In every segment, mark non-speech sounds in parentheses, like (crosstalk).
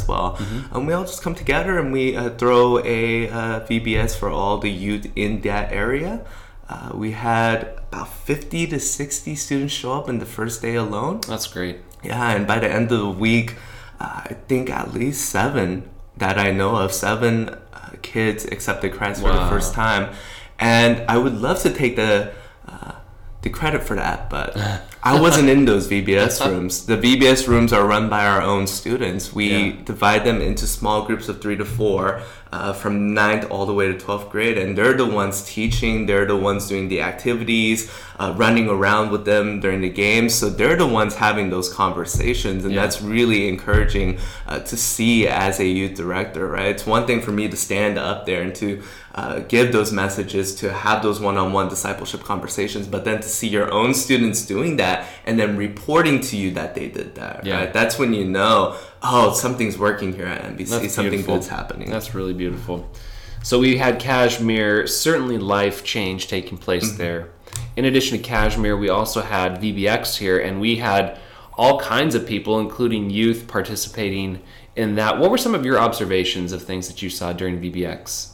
as well. And we all just come together and we uh, throw a uh, VBS for all the youth in that area. Uh, we had about 50 to 60 students show up in the first day alone. That's great. Yeah, and by the end of the week, uh, I think at least seven that I know of, seven uh, kids accepted Christ for the first time. And I would love to take the uh, the credit for that, but (laughs) I wasn't in those VBS (laughs) rooms. The VBS rooms are run by our own students. We Yeah. divide them into small groups of three to four, uh, from ninth all the way to twelfth grade, and they're the ones teaching. They're the ones doing the activities, uh, running around with them during the games. So they're the ones having those conversations, and Yeah. that's really encouraging uh, to see as a youth director. Right? It's one thing for me to stand up there and to uh, give those messages, to have those one-on-one discipleship conversations, but then to see your own students doing that and then reporting to you that they did that. Yeah. Right? That's when you know, oh, something's working here at NBC. That's Something beautiful. good's happening. That's really beautiful. So we had Cashmere, certainly life change taking place Mm-hmm. there. In addition to Cashmere, we also had VBX here, and we had all kinds of people, including youth, participating in that. What were some of your observations of things that you saw during VBX?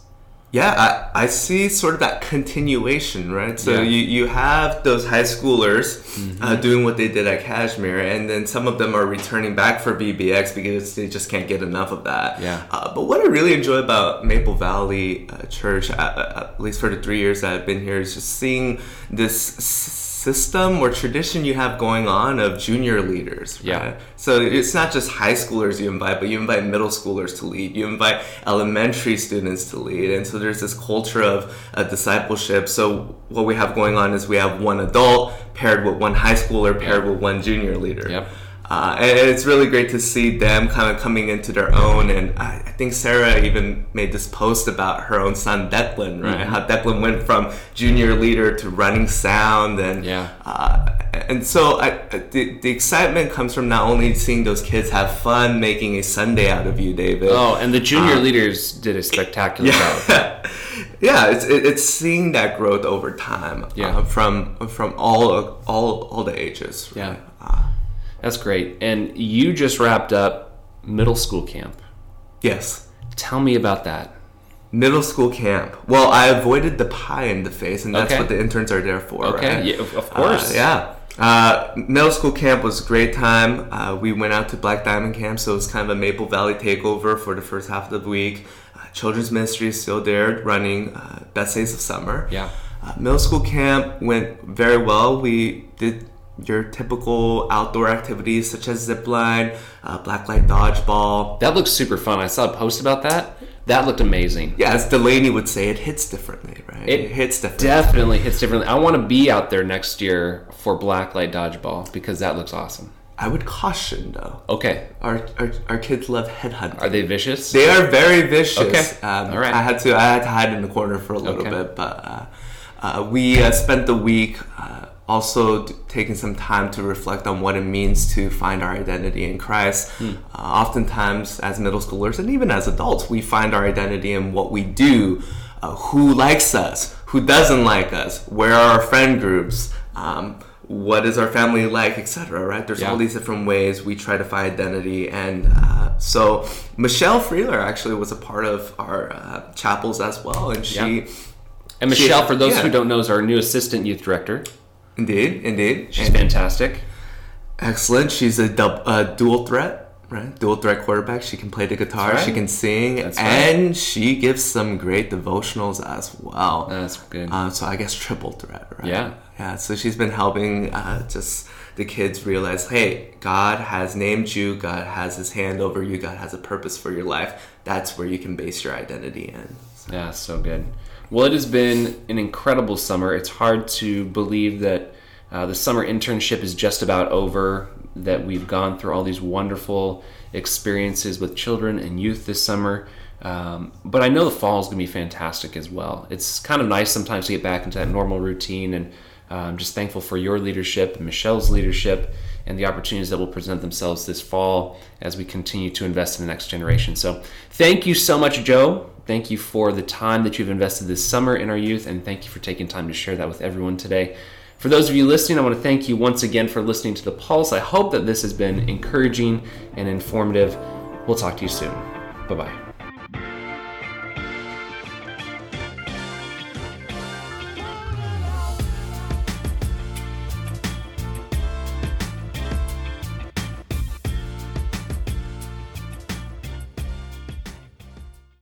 Yeah, I, I see sort of that continuation, right? So Yeah. you, you have those high schoolers uh, doing what they did at Cashmere, and then some of them are returning back for VBX because they just can't get enough of that. Yeah. Uh, but what I really enjoy about Maple Valley uh, Church, at, at least for the three years that I've been here, is just seeing this system or tradition you have going on of junior leaders. Yeah. So it's not just high schoolers you invite, but you invite middle schoolers to lead. You invite elementary students to lead, and so there's this culture of uh, discipleship. So what we have going on is we have one adult paired with one high schooler paired Yeah. with one junior leader. Yep. Uh, and it's really great to see them kind of coming into their own. And I, I think Sarah even made this post about her own son Declan, right? Mm-hmm. How Declan went from junior leader to running sound, and Yeah. uh, and so I, the, the excitement comes from not only seeing those kids have fun making a Sunday out of you, David. Oh, and the junior Um, leaders did a spectacular job. yeah, (laughs) yeah. It's it, it's seeing that growth over time. Yeah. uh, from from all all all the ages. Yeah. right? Uh, That's great. And you just wrapped up middle school camp. yes. Tell me about that. Middle school camp. Well, I avoided the pie in the face, and that's Okay. what the interns are there for. Okay, right? yeah, of- of Uh, course. yeah. Uh, middle school camp was a great time. Uh, we went out to Black Diamond Camp, so it was kind of a Maple Valley takeover for the first half of the week. Uh, children's ministry is still there, running uh, Best Days of Summer. Yeah. Uh, middle school camp went very well. We did your typical outdoor activities such as zip line, uh, blacklight dodgeball. That looks super fun. I saw a post about that. That looked amazing. Yeah, as Delaney would say, it hits differently, right? It hits differently. Definitely hits differently. I want to be out there next year for Blacklight Dodgeball because that looks awesome. I would caution though. Okay. Our, our, our kids love headhunting. Are they vicious? They are very vicious. Okay. Um, All right. I had to I had to hide in the corner for a little Okay. bit, but uh, uh, we uh, spent the week uh, also taking some time to reflect on what it means to find our identity in Christ. Hmm. Uh, oftentimes, as middle schoolers and even as adults, we find our identity in what we do, uh, who likes us, who doesn't like us, where are our friend groups. Um, what is our family like, etc. Right? There's Yeah. all these different ways we try to find identity, and uh, so Michelle Freeler actually was a part of our uh, chapels as well, and she, Yeah. And Michelle, She- for those yeah. who don't know, is our new assistant youth director. Indeed, indeed, She's and fantastic. excellent. She's a dub, uh, dual threat, right? Dual threat quarterback. She can play the guitar, That's she can sing, right. and she gives some great devotionals as well. That's good. Uh, so I guess triple threat, right? Yeah. Yeah. So she's been helping uh, just the kids realize, hey, God has named you. God has His hand over you. God has a purpose for your life. That's where you can base your identity in. Yeah, so good. Well, it has been an incredible summer. It's hard to believe that uh, the summer internship is just about over, that we've gone through all these wonderful experiences with children and youth this summer. Um, but I know the fall is going to be fantastic as well. It's kind of nice sometimes to get back into that normal routine, and I'm just thankful for your leadership Michelle's leadership and the opportunities that will present themselves this fall as we continue to invest in the next generation. So, thank you so much, Joe. Thank you for the time that you've invested this summer in our youth, and thank you for taking time to share that with everyone today. For those of you listening, I want to thank you once again for listening to The Pulse. I hope that this has been encouraging and informative. We'll talk to you soon. Bye bye.